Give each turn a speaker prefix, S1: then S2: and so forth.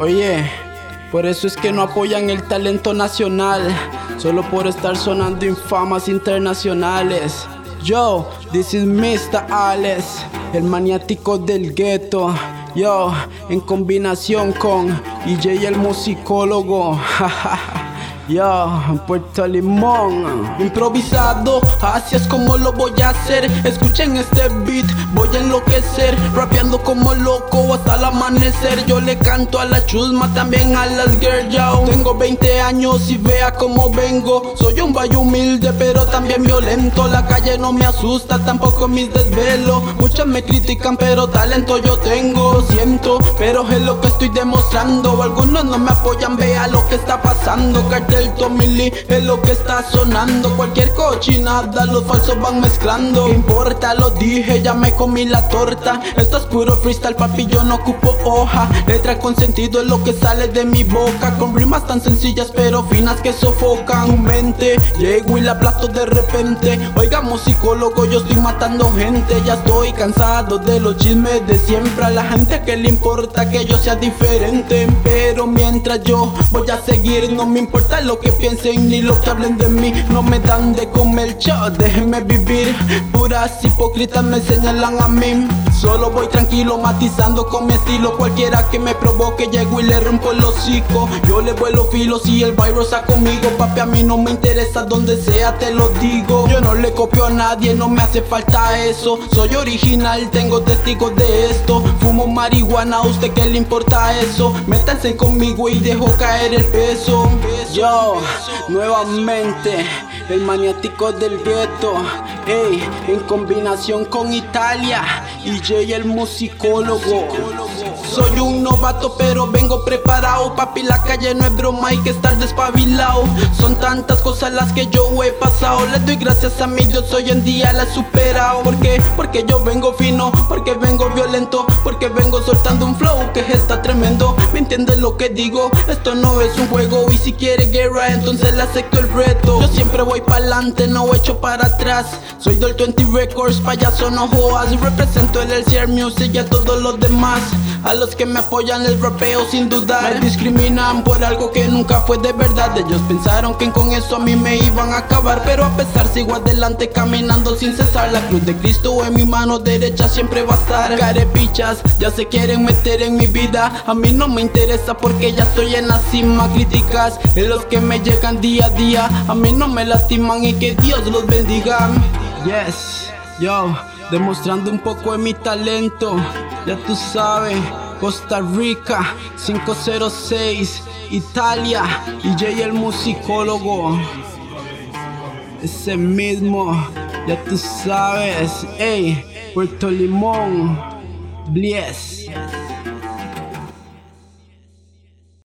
S1: Oye, por eso es que no apoyan el talento nacional, solo por estar sonando infamas internacionales. Yo, this is Mr. Alex, el maniático del gueto. Yo, en combinación con EJ el musicólogo. Yo, Puerto Limón, improvisado, así es como lo voy a hacer. Escuchen este beat, voy a enloquecer, rapeando como loco hasta el amanecer. Yo le canto a la chusma, también a las girls. Yo tengo 20 años y vea cómo vengo. Soy un bayo humilde, pero también violento. La calle no me asusta, tampoco mis desvelos. Muchos me critican, pero talento yo tengo. Siento, pero es lo que estoy demostrando. Algunos no me apoyan, vea lo que está pasando. Cartel el Tommy es lo que está sonando. Cualquier cochinada, los falsos van mezclando. ¿Qué importa? Lo dije, ya me comí la torta. Esto es puro freestyle, papi, yo no ocupo hoja. Letra con sentido es lo que sale de mi boca. Con rimas tan sencillas, pero finas que sofocan mente. Llego y la aplasto de repente. Oiga, musicólogo, yo estoy matando gente. Ya estoy cansado de los chismes de siempre. A la gente que le importa que yo sea diferente. Pero mientras yo voy a seguir, no me importa lo que piensen ni lo que hablen de mí. No me dan de comer, chao, déjenme vivir. Puras hipócritas me señalan a mí. Solo voy tranquilo, matizando con mi estilo. Cualquiera que me provoque, llego y le rompo el hocico. Yo le vuelo filos y el virus está conmigo. Papi, a mí no me interesa donde sea, te lo digo. Yo no le copio a nadie, no me hace falta eso. Soy original, tengo testigos de esto. Fumo marihuana, ¿a usted qué le importa eso? Métanse conmigo y dejo caer el peso. Yo, nuevamente, el maniático del gueto. Ey, en combinación con Italia y Jay el musicólogo. Soy un novato pero vengo preparado Papi la calle no es broma hay que estar despabilado Son tantas cosas las que yo he pasado Les doy gracias a mi Dios hoy en día la he superado ¿Por qué? Porque yo vengo fino Porque vengo violento Porque vengo soltando un flow que está tremendo ¿Me entiendes lo que digo? Esto no es un juego Y si quiere guerra entonces le acepto el reto siempre voy para adelante no echo para atrás. Soy del 20 Records payaso no jodas. Represento el LCR Music y a todos los demás. A los que me apoyan les rapeo sin dudar. Me discriminan por algo que nunca fue de verdad. Ellos pensaron que con eso a mí me iban a acabar. Pero a pesar sigo adelante caminando sin cesar. La cruz de Cristo en mi mano derecha siempre va a estar. Carepichas ya se quieren meter en mi vida. A mí no me interesa porque ya estoy en la cima. Críticas de los que me llegan día a día. A mí no me lastiman y que Dios los bendiga Yes, yo demostrando un poco de mi talento. Ya tú sabes, Costa Rica 506, Italia, y Jay el musicólogo. Ese mismo, ya tú sabes, ey, Puerto Limón, Blies.